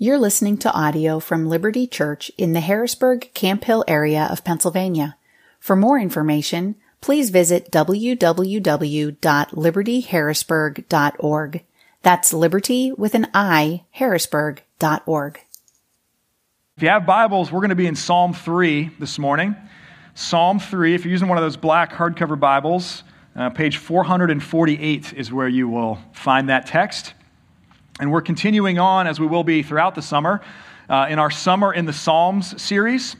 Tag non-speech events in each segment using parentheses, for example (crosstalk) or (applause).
You're listening to audio from Liberty Church in the Harrisburg Camp Hill area of Pennsylvania. For more information, please visit www.libertyharrisburg.org. That's liberty with an I, harrisburg.org. If you have Bibles, we're going to be in Psalm 3 this morning. Psalm 3, if you're using one of those black hardcover Bibles, uh, page 448 is where you will find that text. And we're continuing on, as we will be throughout the summer, uh, in our Summer in the Psalms series.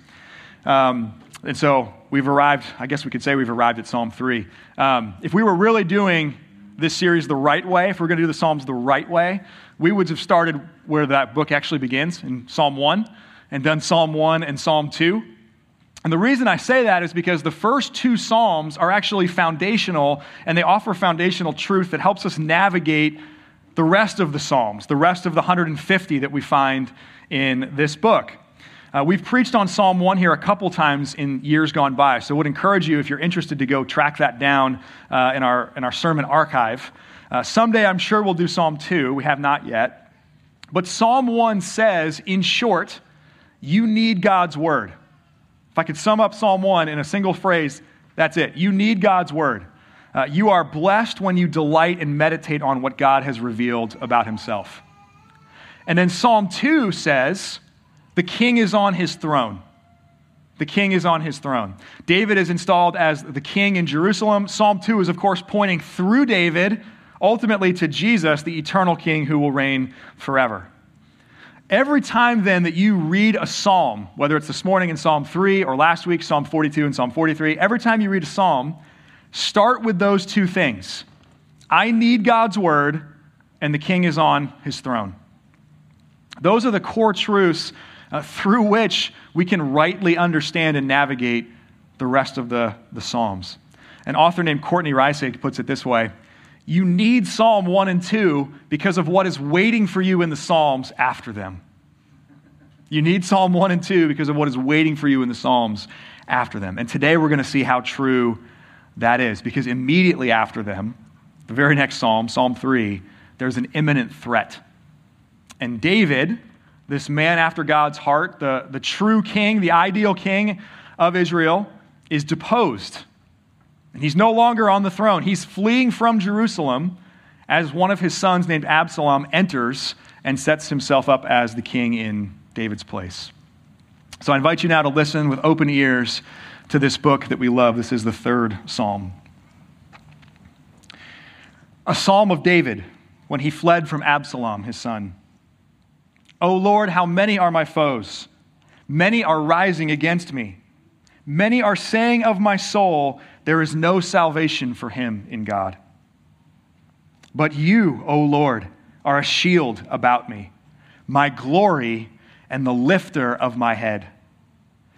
Um, and so we've arrived, I guess we could say we've arrived at Psalm 3. Um, if we were really doing this series the right way, if we're going to do the Psalms the right way, we would have started where that book actually begins in Psalm 1 and done Psalm 1 and Psalm 2. And the reason I say that is because the first two Psalms are actually foundational and they offer foundational truth that helps us navigate the rest of the Psalms, the rest of the 150 that we find in this book. Uh, we've preached on Psalm 1 here a couple times in years gone by, so I would encourage you, if you're interested, to go track that down uh, in, our, in our sermon archive. Uh, someday I'm sure we'll do Psalm 2. We have not yet. But Psalm 1 says, in short, you need God's word. If I could sum up Psalm 1 in a single phrase, that's it. You need God's word. Uh, you are blessed when you delight and meditate on what God has revealed about himself. And then Psalm 2 says, The king is on his throne. The king is on his throne. David is installed as the king in Jerusalem. Psalm 2 is, of course, pointing through David ultimately to Jesus, the eternal king who will reign forever. Every time then that you read a psalm, whether it's this morning in Psalm 3 or last week, Psalm 42 and Psalm 43, every time you read a psalm, Start with those two things I need God's word, and the king is on his throne. Those are the core truths uh, through which we can rightly understand and navigate the rest of the, the Psalms. An author named Courtney Reissig puts it this way You need Psalm 1 and 2 because of what is waiting for you in the Psalms after them. You need Psalm 1 and 2 because of what is waiting for you in the Psalms after them. And today we're going to see how true that is, because immediately after them, the very next psalm, Psalm 3, there's an imminent threat. And David, this man after God's heart, the, the true king, the ideal king of Israel, is deposed. And he's no longer on the throne. He's fleeing from Jerusalem as one of his sons, named Absalom, enters and sets himself up as the king in David's place. So I invite you now to listen with open ears to this book that we love. This is the third psalm. A psalm of David when he fled from Absalom, his son. O Lord, how many are my foes? Many are rising against me. Many are saying of my soul, There is no salvation for him in God. But you, O Lord, are a shield about me, my glory and the lifter of my head.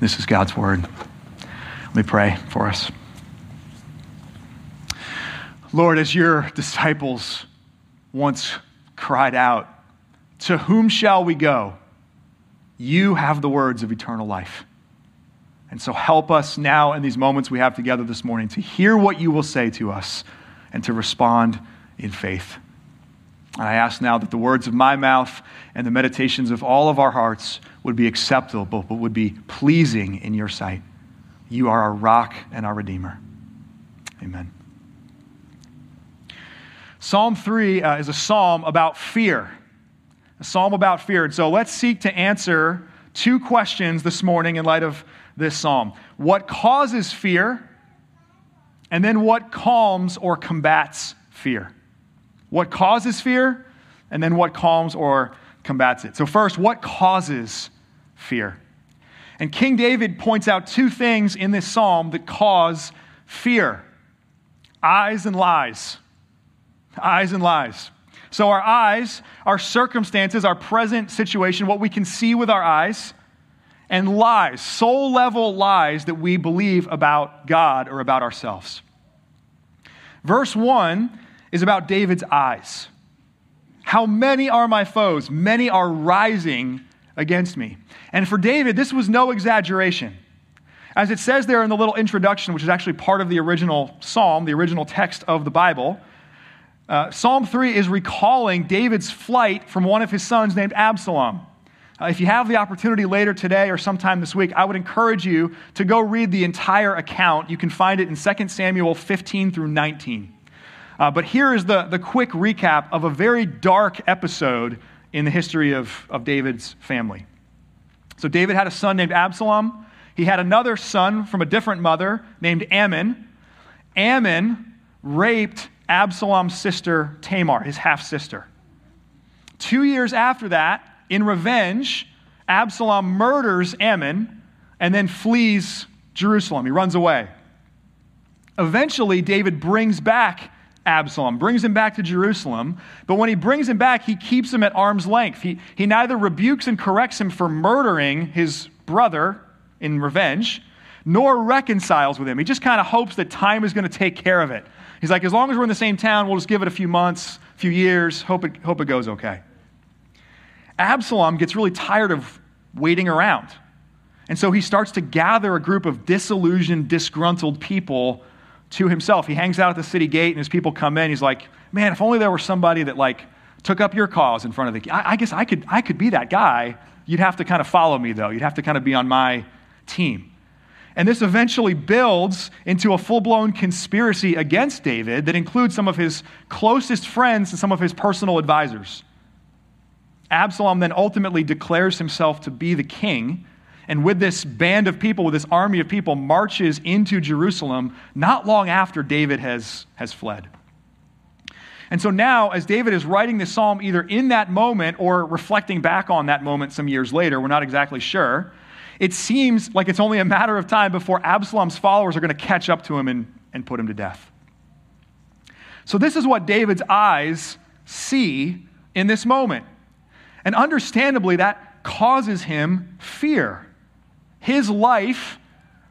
This is God's word. Let me pray for us. Lord, as your disciples once cried out, To whom shall we go? You have the words of eternal life. And so help us now in these moments we have together this morning to hear what you will say to us and to respond in faith. And I ask now that the words of my mouth and the meditations of all of our hearts would be acceptable, but would be pleasing in your sight. You are our rock and our redeemer. Amen. Psalm 3 uh, is a psalm about fear. A psalm about fear. And so let's seek to answer two questions this morning in light of this psalm. What causes fear? And then what calms or combats fear? What causes fear? And then what calms or combats it. So, first, what causes fear. And King David points out two things in this psalm that cause fear eyes and lies. Eyes and lies. So, our eyes, our circumstances, our present situation, what we can see with our eyes, and lies, soul level lies that we believe about God or about ourselves. Verse 1 is about David's eyes. How many are my foes? Many are rising against me. And for David, this was no exaggeration. As it says there in the little introduction, which is actually part of the original psalm, the original text of the Bible, uh, Psalm 3 is recalling David's flight from one of his sons named Absalom. Uh, if you have the opportunity later today or sometime this week, I would encourage you to go read the entire account. You can find it in 2 Samuel 15 through 19. Uh, but here is the, the quick recap of a very dark episode in the history of, of David's family. So, David had a son named Absalom. He had another son from a different mother named Amnon. Amnon raped Absalom's sister Tamar, his half sister. Two years after that, in revenge, Absalom murders Amnon and then flees Jerusalem. He runs away. Eventually, David brings back Absalom, brings him back to Jerusalem. But when he brings him back, he keeps him at arm's length. He, he neither rebukes and corrects him for murdering his brother in revenge, nor reconciles with him. He just kind of hopes that time is going to take care of it. He's like, as long as we're in the same town, we'll just give it a few months, a few years, hope it, hope it goes okay. Absalom gets really tired of waiting around. And so he starts to gather a group of disillusioned, disgruntled people to himself. He hangs out at the city gate, and his people come in, he's like, Man, if only there were somebody that like took up your cause in front of the I, I guess I could I could be that guy. You'd have to kind of follow me though. You'd have to kind of be on my team. And this eventually builds into a full blown conspiracy against David that includes some of his closest friends and some of his personal advisors. Absalom then ultimately declares himself to be the king and with this band of people, with this army of people, marches into Jerusalem not long after David has, has fled. And so now, as David is writing this psalm, either in that moment or reflecting back on that moment some years later, we're not exactly sure, it seems like it's only a matter of time before Absalom's followers are going to catch up to him and, and put him to death. So, this is what David's eyes see in this moment. And understandably, that causes him fear his life,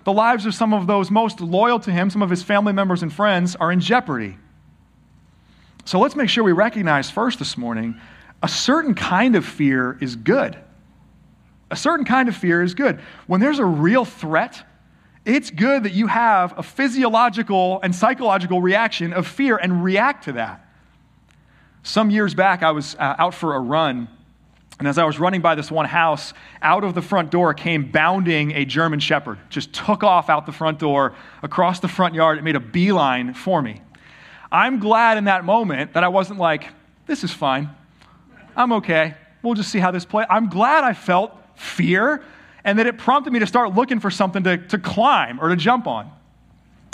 the lives of some of those most loyal to him, some of his family members and friends, are in jeopardy. So let's make sure we recognize first this morning a certain kind of fear is good. A certain kind of fear is good. When there's a real threat, it's good that you have a physiological and psychological reaction of fear and react to that. Some years back, I was uh, out for a run and as I was running by this one house, out of the front door came bounding a German shepherd. Just took off out the front door, across the front yard. It made a beeline for me. I'm glad in that moment that I wasn't like, this is fine. I'm okay. We'll just see how this plays. I'm glad I felt fear and that it prompted me to start looking for something to, to climb or to jump on.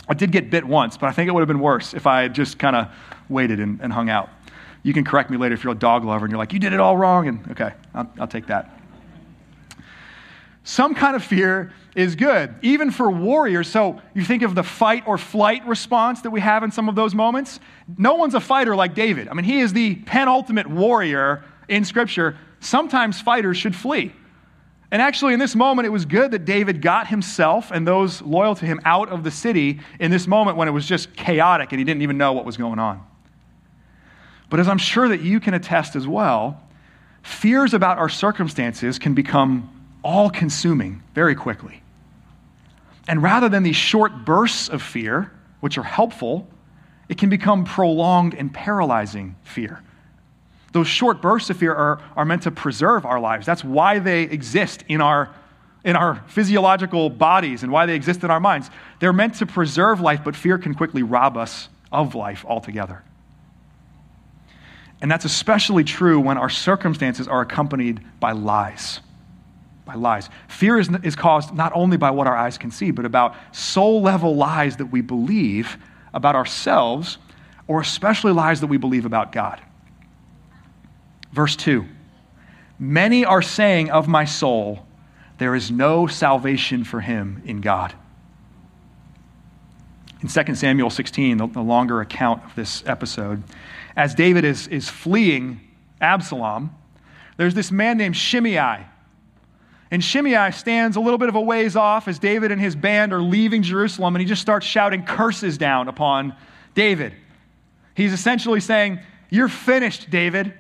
I did get bit once, but I think it would have been worse if I had just kind of waited and, and hung out. You can correct me later if you're a dog lover and you're like, you did it all wrong. And okay, I'll, I'll take that. Some kind of fear is good, even for warriors. So you think of the fight or flight response that we have in some of those moments. No one's a fighter like David. I mean, he is the penultimate warrior in Scripture. Sometimes fighters should flee. And actually, in this moment, it was good that David got himself and those loyal to him out of the city in this moment when it was just chaotic and he didn't even know what was going on. But as I'm sure that you can attest as well, fears about our circumstances can become all consuming very quickly. And rather than these short bursts of fear, which are helpful, it can become prolonged and paralyzing fear. Those short bursts of fear are, are meant to preserve our lives. That's why they exist in our, in our physiological bodies and why they exist in our minds. They're meant to preserve life, but fear can quickly rob us of life altogether. And that's especially true when our circumstances are accompanied by lies. By lies. Fear is, is caused not only by what our eyes can see, but about soul level lies that we believe about ourselves, or especially lies that we believe about God. Verse 2 Many are saying of my soul, there is no salvation for him in God. In 2 Samuel 16, the, the longer account of this episode, as David is, is fleeing Absalom, there's this man named Shimei. And Shimei stands a little bit of a ways off as David and his band are leaving Jerusalem, and he just starts shouting curses down upon David. He's essentially saying, You're finished, David.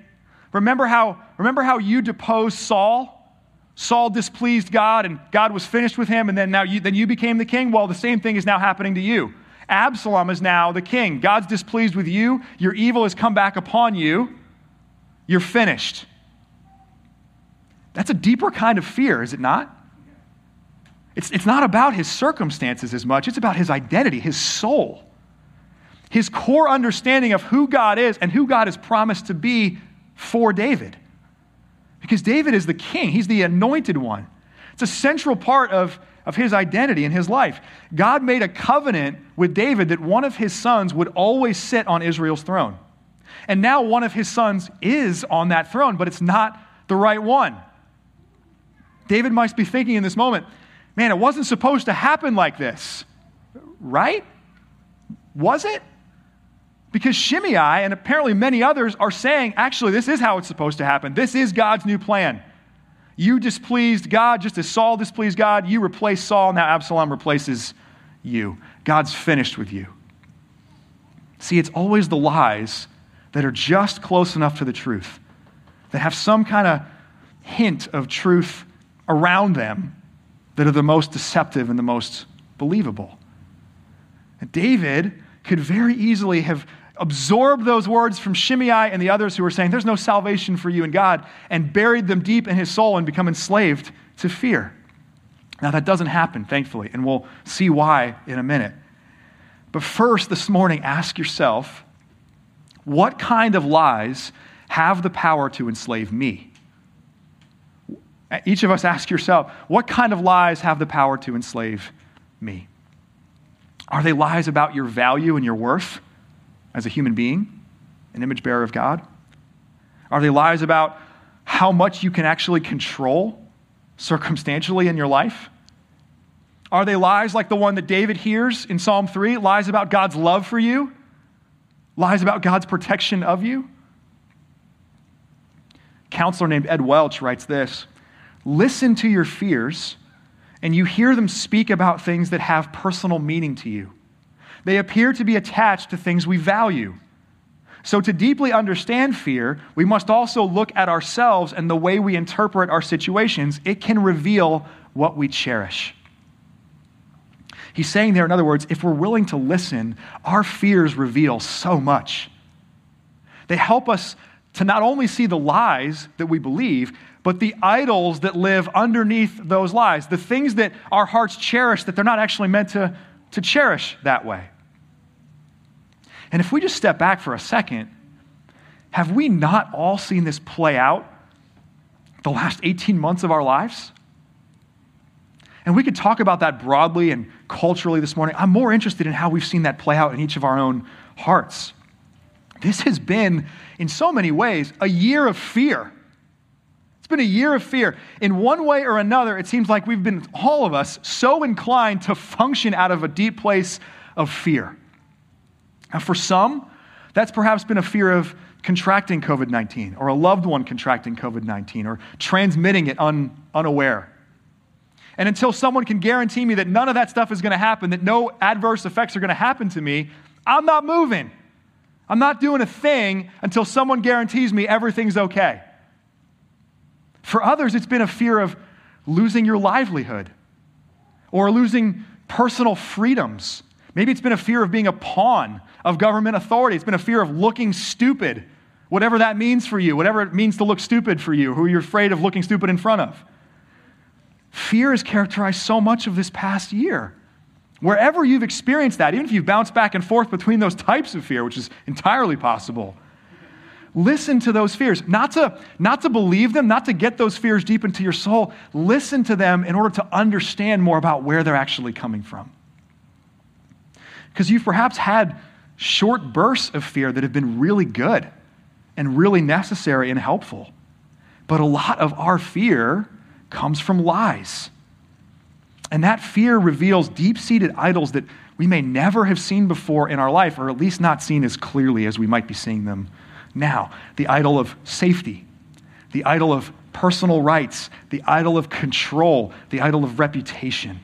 Remember how, remember how you deposed Saul? Saul displeased God and God was finished with him, and then now you, then you became the king? Well, the same thing is now happening to you. Absalom is now the king. God's displeased with you. Your evil has come back upon you. You're finished. That's a deeper kind of fear, is it not? It's, it's not about his circumstances as much, it's about his identity, his soul, his core understanding of who God is and who God has promised to be for David. Because David is the king, he's the anointed one. It's a central part of, of his identity in his life. God made a covenant with David that one of his sons would always sit on Israel's throne. And now one of his sons is on that throne, but it's not the right one. David might be thinking in this moment, man, it wasn't supposed to happen like this, right? Was it? Because Shimei and apparently many others are saying, actually, this is how it's supposed to happen. This is God's new plan. You displeased God just as Saul displeased God. You replaced Saul, now Absalom replaces you. God's finished with you. See, it's always the lies that are just close enough to the truth, that have some kind of hint of truth around them that are the most deceptive and the most believable. David could very easily have absorbed those words from Shimei and the others who were saying, There's no salvation for you in God, and buried them deep in his soul and become enslaved to fear. Now, that doesn't happen, thankfully, and we'll see why in a minute. But first, this morning, ask yourself what kind of lies have the power to enslave me? Each of us ask yourself, what kind of lies have the power to enslave me? Are they lies about your value and your worth as a human being, an image bearer of God? Are they lies about how much you can actually control circumstantially in your life? Are they lies like the one that David hears in Psalm 3? Lies about God's love for you? Lies about God's protection of you? counselor named Ed Welch writes this Listen to your fears, and you hear them speak about things that have personal meaning to you. They appear to be attached to things we value. So, to deeply understand fear, we must also look at ourselves and the way we interpret our situations. It can reveal what we cherish. He's saying there, in other words, if we're willing to listen, our fears reveal so much. They help us to not only see the lies that we believe, but the idols that live underneath those lies, the things that our hearts cherish that they're not actually meant to, to cherish that way. And if we just step back for a second, have we not all seen this play out the last 18 months of our lives? And we could talk about that broadly and culturally this morning. I'm more interested in how we've seen that play out in each of our own hearts. This has been, in so many ways, a year of fear. Been a year of fear. In one way or another, it seems like we've been, all of us, so inclined to function out of a deep place of fear. Now, for some, that's perhaps been a fear of contracting COVID 19 or a loved one contracting COVID 19 or transmitting it un, unaware. And until someone can guarantee me that none of that stuff is going to happen, that no adverse effects are going to happen to me, I'm not moving. I'm not doing a thing until someone guarantees me everything's okay. For others, it's been a fear of losing your livelihood or losing personal freedoms. Maybe it's been a fear of being a pawn of government authority. It's been a fear of looking stupid, whatever that means for you, whatever it means to look stupid for you, who you're afraid of looking stupid in front of. Fear has characterized so much of this past year. Wherever you've experienced that, even if you've bounced back and forth between those types of fear, which is entirely possible, listen to those fears. Not to, not to believe them, not to get those fears deep into your soul. Listen to them in order to understand more about where they're actually coming from. Because you've perhaps had short bursts of fear that have been really good and really necessary and helpful. But a lot of our fear comes from lies. And that fear reveals deep seated idols that we may never have seen before in our life, or at least not seen as clearly as we might be seeing them now. The idol of safety, the idol of personal rights, the idol of control, the idol of reputation.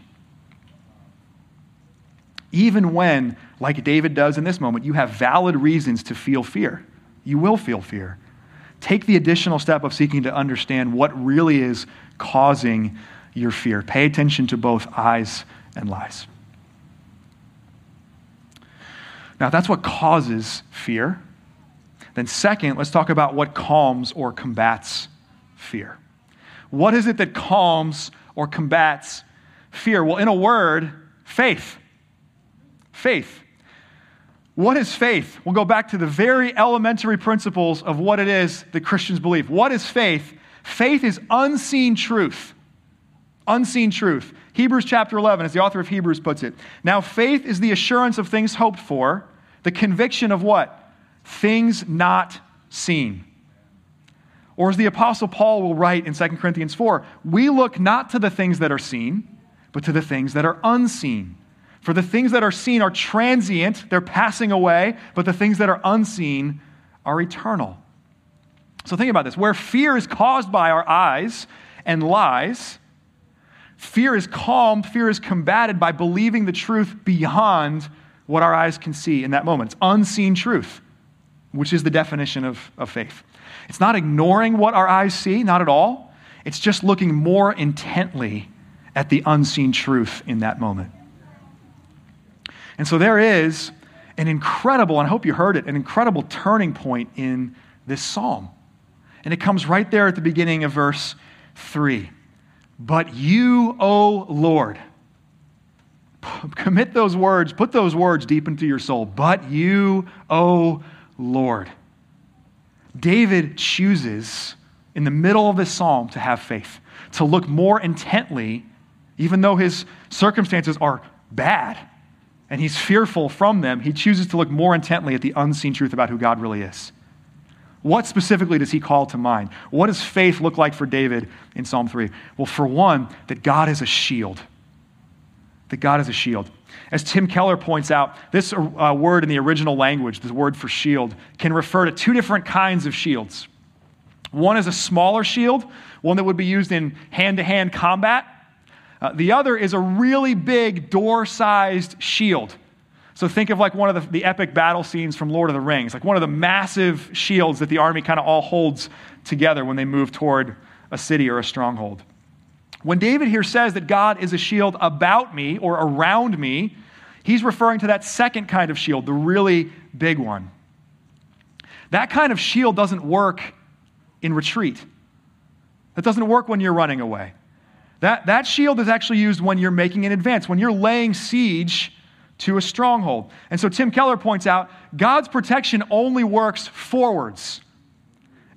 Even when, like David does in this moment, you have valid reasons to feel fear, you will feel fear. Take the additional step of seeking to understand what really is causing your fear. Pay attention to both eyes and lies. Now, that's what causes fear. Then, second, let's talk about what calms or combats fear. What is it that calms or combats fear? Well, in a word, faith. Faith. What is faith? We'll go back to the very elementary principles of what it is that Christians believe. What is faith? Faith is unseen truth. Unseen truth. Hebrews chapter 11, as the author of Hebrews puts it. Now, faith is the assurance of things hoped for, the conviction of what? Things not seen. Or as the Apostle Paul will write in 2 Corinthians 4, we look not to the things that are seen, but to the things that are unseen. For the things that are seen are transient, they're passing away, but the things that are unseen are eternal. So think about this. Where fear is caused by our eyes and lies, fear is calmed, fear is combated by believing the truth beyond what our eyes can see in that moment. It's unseen truth, which is the definition of, of faith. It's not ignoring what our eyes see, not at all. It's just looking more intently at the unseen truth in that moment. And so there is an incredible, and I hope you heard it, an incredible turning point in this psalm. And it comes right there at the beginning of verse 3. But you, O Lord, (laughs) commit those words, put those words deep into your soul. But you, O Lord. David chooses in the middle of this psalm to have faith, to look more intently, even though his circumstances are bad and he's fearful from them, he chooses to look more intently at the unseen truth about who God really is. What specifically does he call to mind? What does faith look like for David in Psalm 3? Well, for one, that God is a shield. That God is a shield. As Tim Keller points out, this uh, word in the original language, the word for shield, can refer to two different kinds of shields. One is a smaller shield, one that would be used in hand to hand combat. Uh, the other is a really big door sized shield. So think of like one of the, the epic battle scenes from Lord of the Rings, like one of the massive shields that the army kind of all holds together when they move toward a city or a stronghold. When David here says that God is a shield about me or around me, he's referring to that second kind of shield, the really big one. That kind of shield doesn't work in retreat. That doesn't work when you're running away. That, that shield is actually used when you're making an advance, when you're laying siege to a stronghold. And so Tim Keller points out God's protection only works forwards.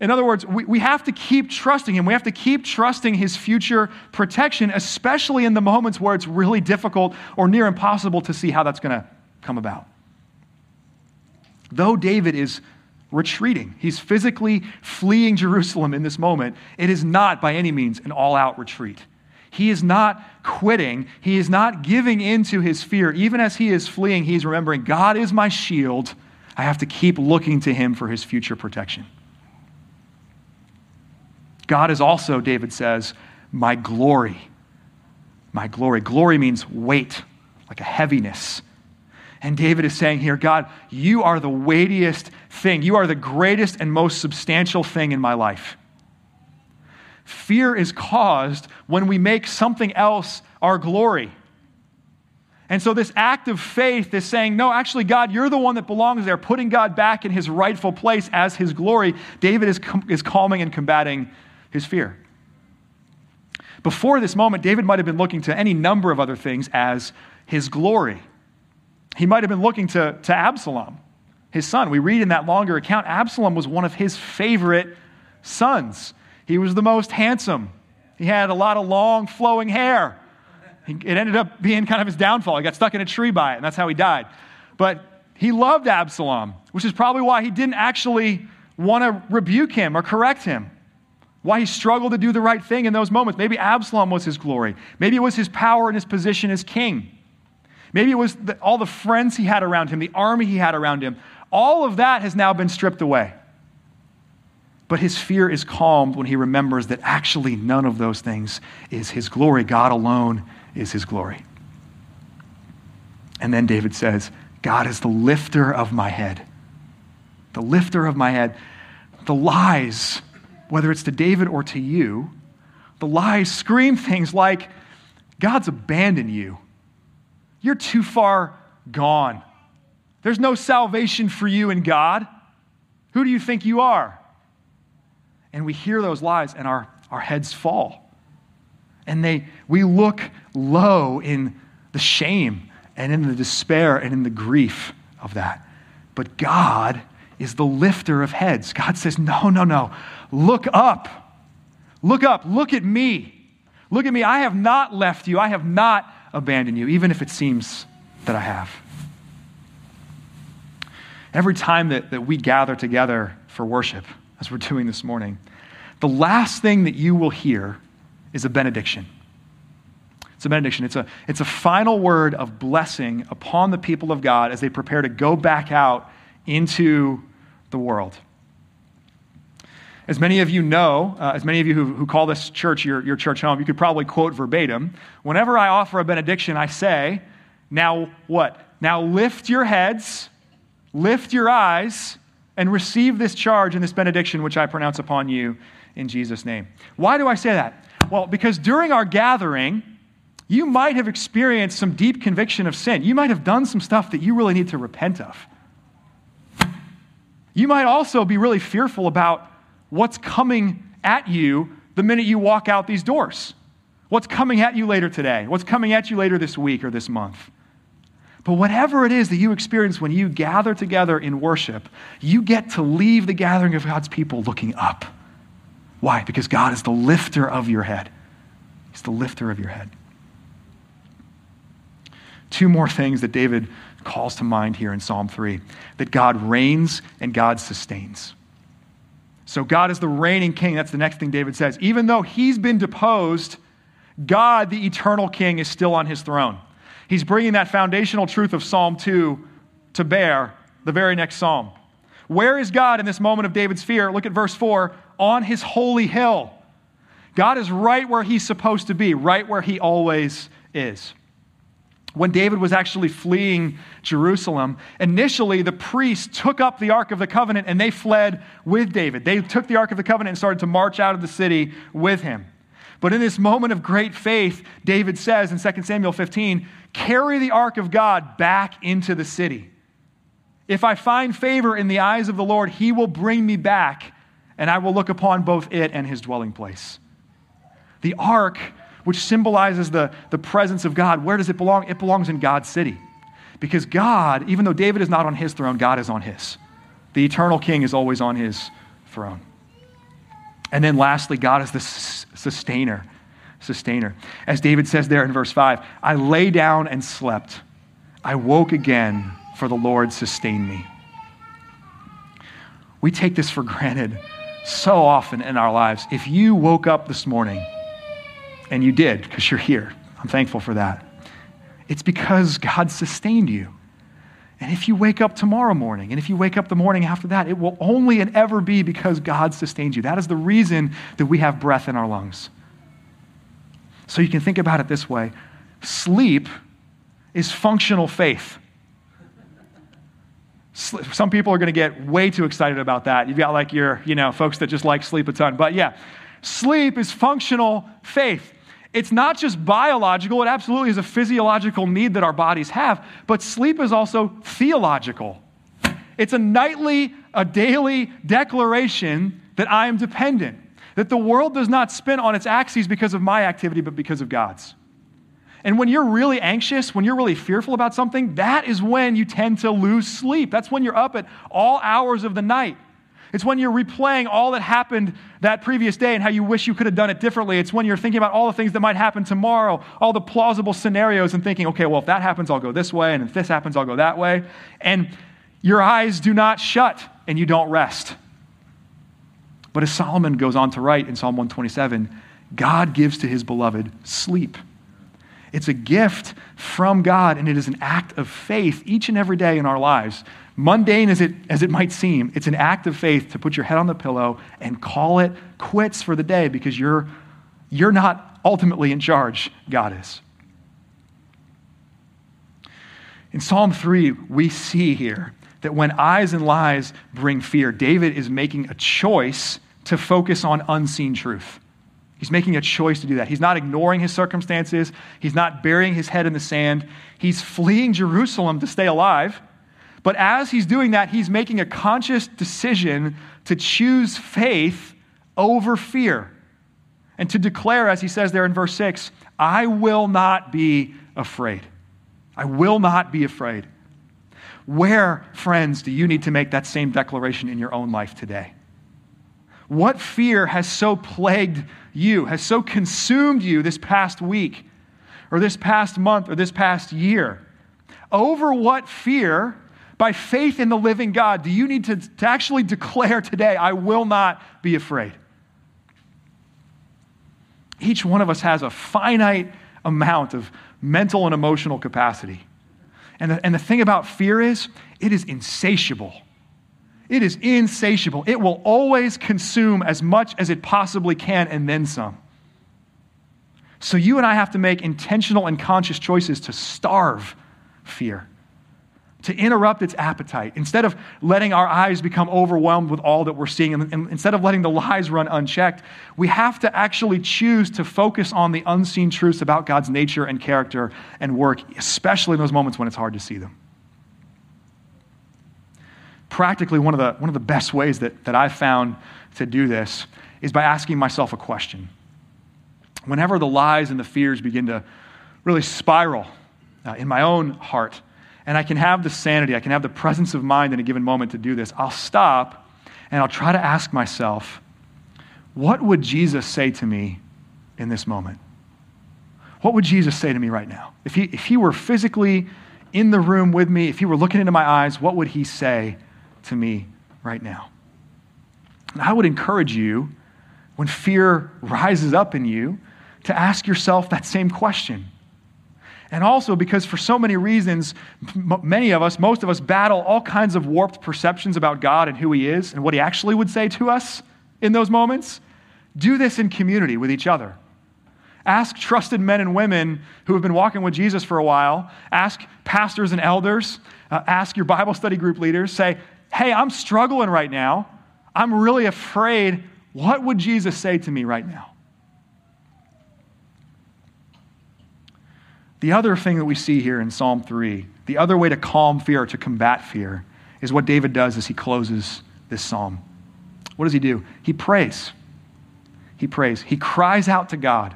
In other words, we, we have to keep trusting Him. We have to keep trusting His future protection, especially in the moments where it's really difficult or near impossible to see how that's going to come about. Though David is retreating, he's physically fleeing Jerusalem in this moment, it is not by any means an all out retreat. He is not quitting. He is not giving in to his fear. Even as he is fleeing, he's remembering God is my shield. I have to keep looking to him for his future protection. God is also, David says, my glory. My glory. Glory means weight, like a heaviness. And David is saying here, God, you are the weightiest thing. You are the greatest and most substantial thing in my life. Fear is caused when we make something else our glory. And so, this act of faith is saying, No, actually, God, you're the one that belongs there, putting God back in his rightful place as his glory. David is, is calming and combating his fear. Before this moment, David might have been looking to any number of other things as his glory. He might have been looking to, to Absalom, his son. We read in that longer account, Absalom was one of his favorite sons. He was the most handsome. He had a lot of long, flowing hair. It ended up being kind of his downfall. He got stuck in a tree by it, and that's how he died. But he loved Absalom, which is probably why he didn't actually want to rebuke him or correct him why he struggled to do the right thing in those moments. Maybe Absalom was his glory. Maybe it was his power and his position as king. Maybe it was the, all the friends he had around him, the army he had around him. All of that has now been stripped away. But his fear is calmed when he remembers that actually none of those things is his glory. God alone is his glory. And then David says, God is the lifter of my head. The lifter of my head. The lies, whether it's to David or to you, the lies scream things like, God's abandoned you. You're too far gone. There's no salvation for you in God. Who do you think you are? And we hear those lies and our, our heads fall. And they, we look low in the shame and in the despair and in the grief of that. But God is the lifter of heads. God says, No, no, no. Look up. Look up. Look at me. Look at me. I have not left you. I have not abandoned you, even if it seems that I have. Every time that, that we gather together for worship, as we're doing this morning, the last thing that you will hear is a benediction. It's a benediction. It's a, it's a final word of blessing upon the people of God as they prepare to go back out into the world. As many of you know, uh, as many of you who, who call this church your, your church home, you could probably quote verbatim. Whenever I offer a benediction, I say, Now what? Now lift your heads, lift your eyes, and receive this charge and this benediction which I pronounce upon you in Jesus' name. Why do I say that? Well, because during our gathering, you might have experienced some deep conviction of sin. You might have done some stuff that you really need to repent of. You might also be really fearful about what's coming at you the minute you walk out these doors. What's coming at you later today? What's coming at you later this week or this month? But whatever it is that you experience when you gather together in worship, you get to leave the gathering of God's people looking up. Why? Because God is the lifter of your head. He's the lifter of your head. Two more things that David calls to mind here in Psalm 3 that God reigns and God sustains. So God is the reigning king. That's the next thing David says. Even though he's been deposed, God, the eternal king, is still on his throne. He's bringing that foundational truth of Psalm 2 to bear the very next psalm. Where is God in this moment of David's fear? Look at verse 4 on his holy hill. God is right where he's supposed to be, right where he always is when David was actually fleeing Jerusalem, initially the priests took up the Ark of the Covenant and they fled with David. They took the Ark of the Covenant and started to march out of the city with him. But in this moment of great faith, David says in 2 Samuel 15, carry the Ark of God back into the city. If I find favor in the eyes of the Lord, he will bring me back, and I will look upon both it and his dwelling place. The ark which symbolizes the, the presence of God, where does it belong? It belongs in God's city. Because God, even though David is not on his throne, God is on his. The eternal king is always on his throne. And then lastly, God is the sustainer. Sustainer. As David says there in verse 5, I lay down and slept. I woke again, for the Lord sustained me. We take this for granted so often in our lives. If you woke up this morning and you did because you're here. I'm thankful for that. It's because God sustained you. And if you wake up tomorrow morning, and if you wake up the morning after that, it will only and ever be because God sustained you. That is the reason that we have breath in our lungs. So you can think about it this way sleep is functional faith. Some people are going to get way too excited about that. You've got like your, you know, folks that just like sleep a ton. But yeah, sleep is functional faith. It's not just biological, it absolutely is a physiological need that our bodies have, but sleep is also theological. It's a nightly, a daily declaration that I am dependent, that the world does not spin on its axes because of my activity, but because of God's. And when you're really anxious, when you're really fearful about something, that is when you tend to lose sleep. That's when you're up at all hours of the night. It's when you're replaying all that happened that previous day and how you wish you could have done it differently. It's when you're thinking about all the things that might happen tomorrow, all the plausible scenarios, and thinking, okay, well, if that happens, I'll go this way, and if this happens, I'll go that way. And your eyes do not shut and you don't rest. But as Solomon goes on to write in Psalm 127, God gives to his beloved sleep. It's a gift from God, and it is an act of faith each and every day in our lives. Mundane as it, as it might seem, it's an act of faith to put your head on the pillow and call it quits for the day because you're, you're not ultimately in charge, God is. In Psalm 3, we see here that when eyes and lies bring fear, David is making a choice to focus on unseen truth. He's making a choice to do that. He's not ignoring his circumstances. He's not burying his head in the sand. He's fleeing Jerusalem to stay alive. But as he's doing that, he's making a conscious decision to choose faith over fear and to declare, as he says there in verse 6, I will not be afraid. I will not be afraid. Where, friends, do you need to make that same declaration in your own life today? What fear has so plagued you, has so consumed you this past week, or this past month, or this past year? Over what fear, by faith in the living God, do you need to, to actually declare today, I will not be afraid? Each one of us has a finite amount of mental and emotional capacity. And the, and the thing about fear is, it is insatiable. It is insatiable. It will always consume as much as it possibly can and then some. So you and I have to make intentional and conscious choices to starve fear, to interrupt its appetite. Instead of letting our eyes become overwhelmed with all that we're seeing, and, instead of letting the lies run unchecked, we have to actually choose to focus on the unseen truths about God's nature and character and work, especially in those moments when it's hard to see them practically one of the, one of the best ways that, that I've found to do this is by asking myself a question. Whenever the lies and the fears begin to really spiral uh, in my own heart, and I can have the sanity, I can have the presence of mind in a given moment to do this, I'll stop and I'll try to ask myself, what would Jesus say to me in this moment? What would Jesus say to me right now? If he, if he were physically in the room with me, if he were looking into my eyes, what would he say to me right now. And I would encourage you, when fear rises up in you, to ask yourself that same question. And also, because for so many reasons, m- many of us, most of us, battle all kinds of warped perceptions about God and who He is and what He actually would say to us in those moments, do this in community with each other. Ask trusted men and women who have been walking with Jesus for a while. Ask pastors and elders. Uh, ask your Bible study group leaders. Say, hey, I'm struggling right now. I'm really afraid. What would Jesus say to me right now? The other thing that we see here in Psalm 3, the other way to calm fear, to combat fear, is what David does as he closes this psalm. What does he do? He prays. He prays. He cries out to God.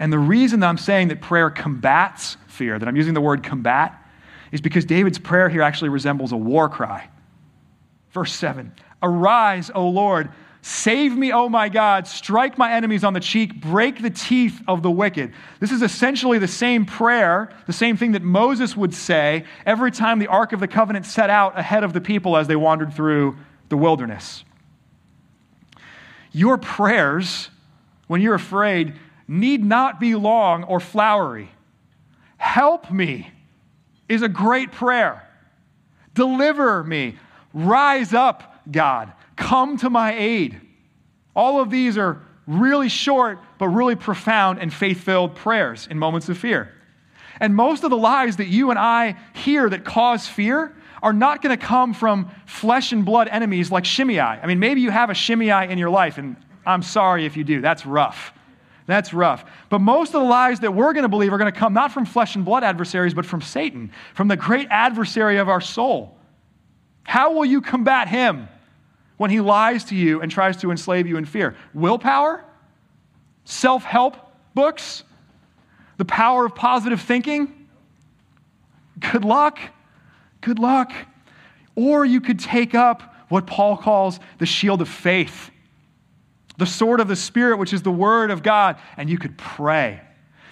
And the reason that I'm saying that prayer combats fear, that I'm using the word combat, is because David's prayer here actually resembles a war cry. Verse 7 Arise, O Lord. Save me, O my God. Strike my enemies on the cheek. Break the teeth of the wicked. This is essentially the same prayer, the same thing that Moses would say every time the Ark of the Covenant set out ahead of the people as they wandered through the wilderness. Your prayers, when you're afraid, need not be long or flowery. Help me is a great prayer. Deliver me. Rise up, God. Come to my aid. All of these are really short, but really profound and faith filled prayers in moments of fear. And most of the lies that you and I hear that cause fear are not going to come from flesh and blood enemies like Shimei. I mean, maybe you have a Shimei in your life, and I'm sorry if you do. That's rough. That's rough. But most of the lies that we're going to believe are going to come not from flesh and blood adversaries, but from Satan, from the great adversary of our soul. How will you combat him when he lies to you and tries to enslave you in fear? Willpower? Self help books? The power of positive thinking? Good luck. Good luck. Or you could take up what Paul calls the shield of faith, the sword of the Spirit, which is the word of God, and you could pray.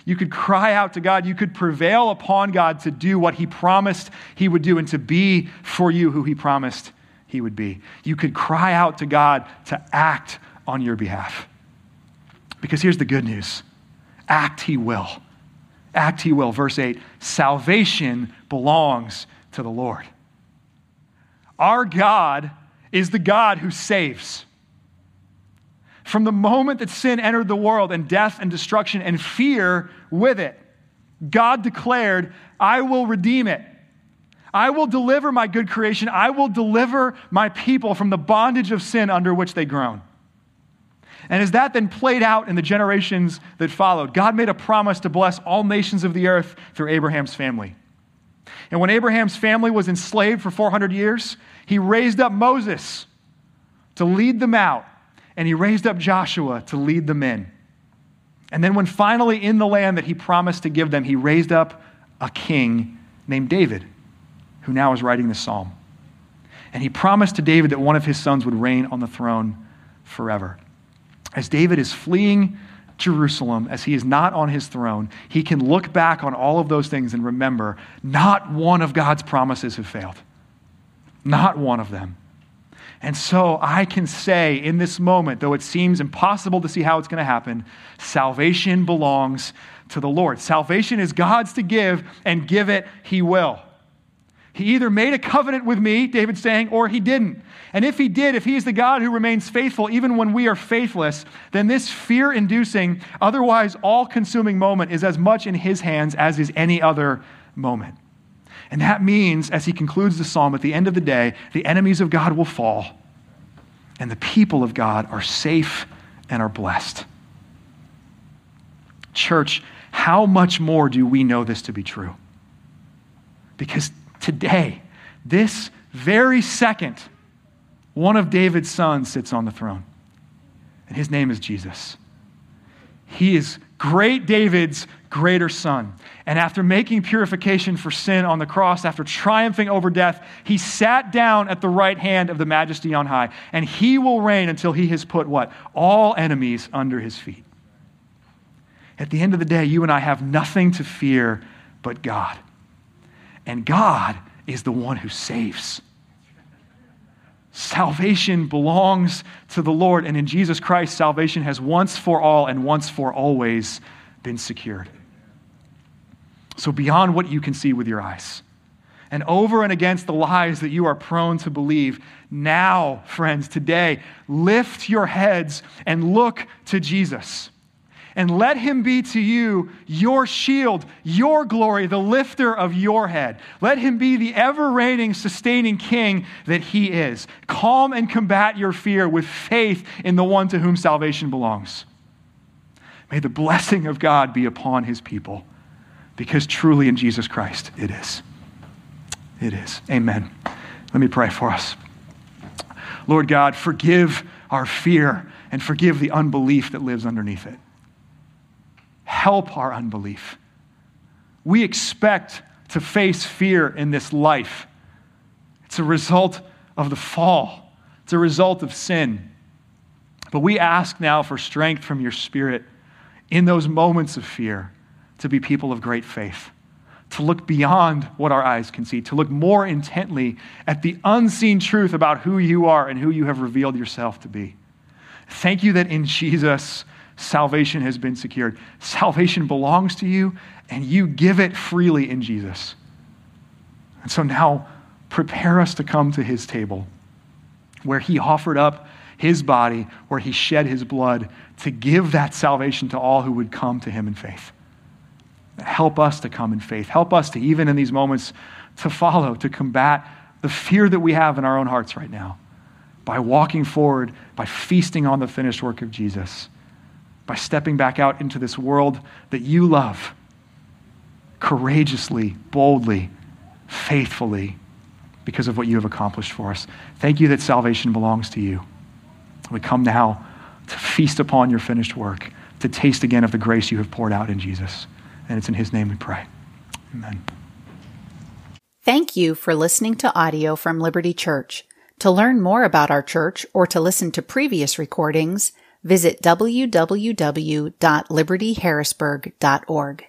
You could cry out to God. You could prevail upon God to do what He promised He would do and to be for you who He promised He would be. You could cry out to God to act on your behalf. Because here's the good news act He will. act he will. Verse 8 salvation belongs to the Lord. Our God is the God who saves. From the moment that sin entered the world and death and destruction and fear with it, God declared, I will redeem it. I will deliver my good creation. I will deliver my people from the bondage of sin under which they groan. And as that then played out in the generations that followed, God made a promise to bless all nations of the earth through Abraham's family. And when Abraham's family was enslaved for 400 years, he raised up Moses to lead them out, and he raised up Joshua to lead them in. And then, when finally in the land that he promised to give them, he raised up a king named David, who now is writing the psalm. And he promised to David that one of his sons would reign on the throne forever. As David is fleeing Jerusalem, as he is not on his throne, he can look back on all of those things and remember not one of God's promises have failed. Not one of them. And so I can say in this moment, though it seems impossible to see how it's going to happen, salvation belongs to the Lord. Salvation is God's to give, and give it he will. He either made a covenant with me, David's saying, or he didn't. And if he did, if he is the God who remains faithful even when we are faithless, then this fear inducing, otherwise all consuming moment is as much in his hands as is any other moment. And that means, as he concludes the psalm, at the end of the day, the enemies of God will fall, and the people of God are safe and are blessed. Church, how much more do we know this to be true? Because today, this very second, one of David's sons sits on the throne, and his name is Jesus. He is great David's greater son. And after making purification for sin on the cross, after triumphing over death, he sat down at the right hand of the majesty on high. And he will reign until he has put what? All enemies under his feet. At the end of the day, you and I have nothing to fear but God. And God is the one who saves. Salvation belongs to the Lord, and in Jesus Christ, salvation has once for all and once for always been secured. So, beyond what you can see with your eyes, and over and against the lies that you are prone to believe, now, friends, today, lift your heads and look to Jesus and let him be to you your shield, your glory, the lifter of your head. Let him be the ever reigning, sustaining king that he is. Calm and combat your fear with faith in the one to whom salvation belongs. May the blessing of God be upon his people, because truly in Jesus Christ it is. It is. Amen. Let me pray for us. Lord God, forgive our fear and forgive the unbelief that lives underneath it help our unbelief. We expect to face fear in this life. It's a result of the fall, it's a result of sin. But we ask now for strength from your Spirit in those moments of fear to be people of great faith, to look beyond what our eyes can see, to look more intently at the unseen truth about who you are and who you have revealed yourself to be. Thank you that in Jesus, salvation has been secured. Salvation belongs to you, and you give it freely in Jesus. And so now, prepare us to come to his table where he offered up his body, where he shed his blood to give that salvation to all who would come to him in faith. Help us to come in faith. Help us to, even in these moments, to follow, to combat the fear that we have in our own hearts right now by walking forward, by feasting on the finished work of Jesus by stepping back out into this world that you love courageously, boldly, faithfully, because of what you have accomplished for us. Thank you that salvation belongs to you. We come now to feast upon your finished work, to taste again of the grace you have poured out in Jesus. And it's in his name we pray. Amen. Thank you for listening to audio from Liberty Church. To learn more about our church or to listen to previous recordings, visit www.libertyharrisburg.org.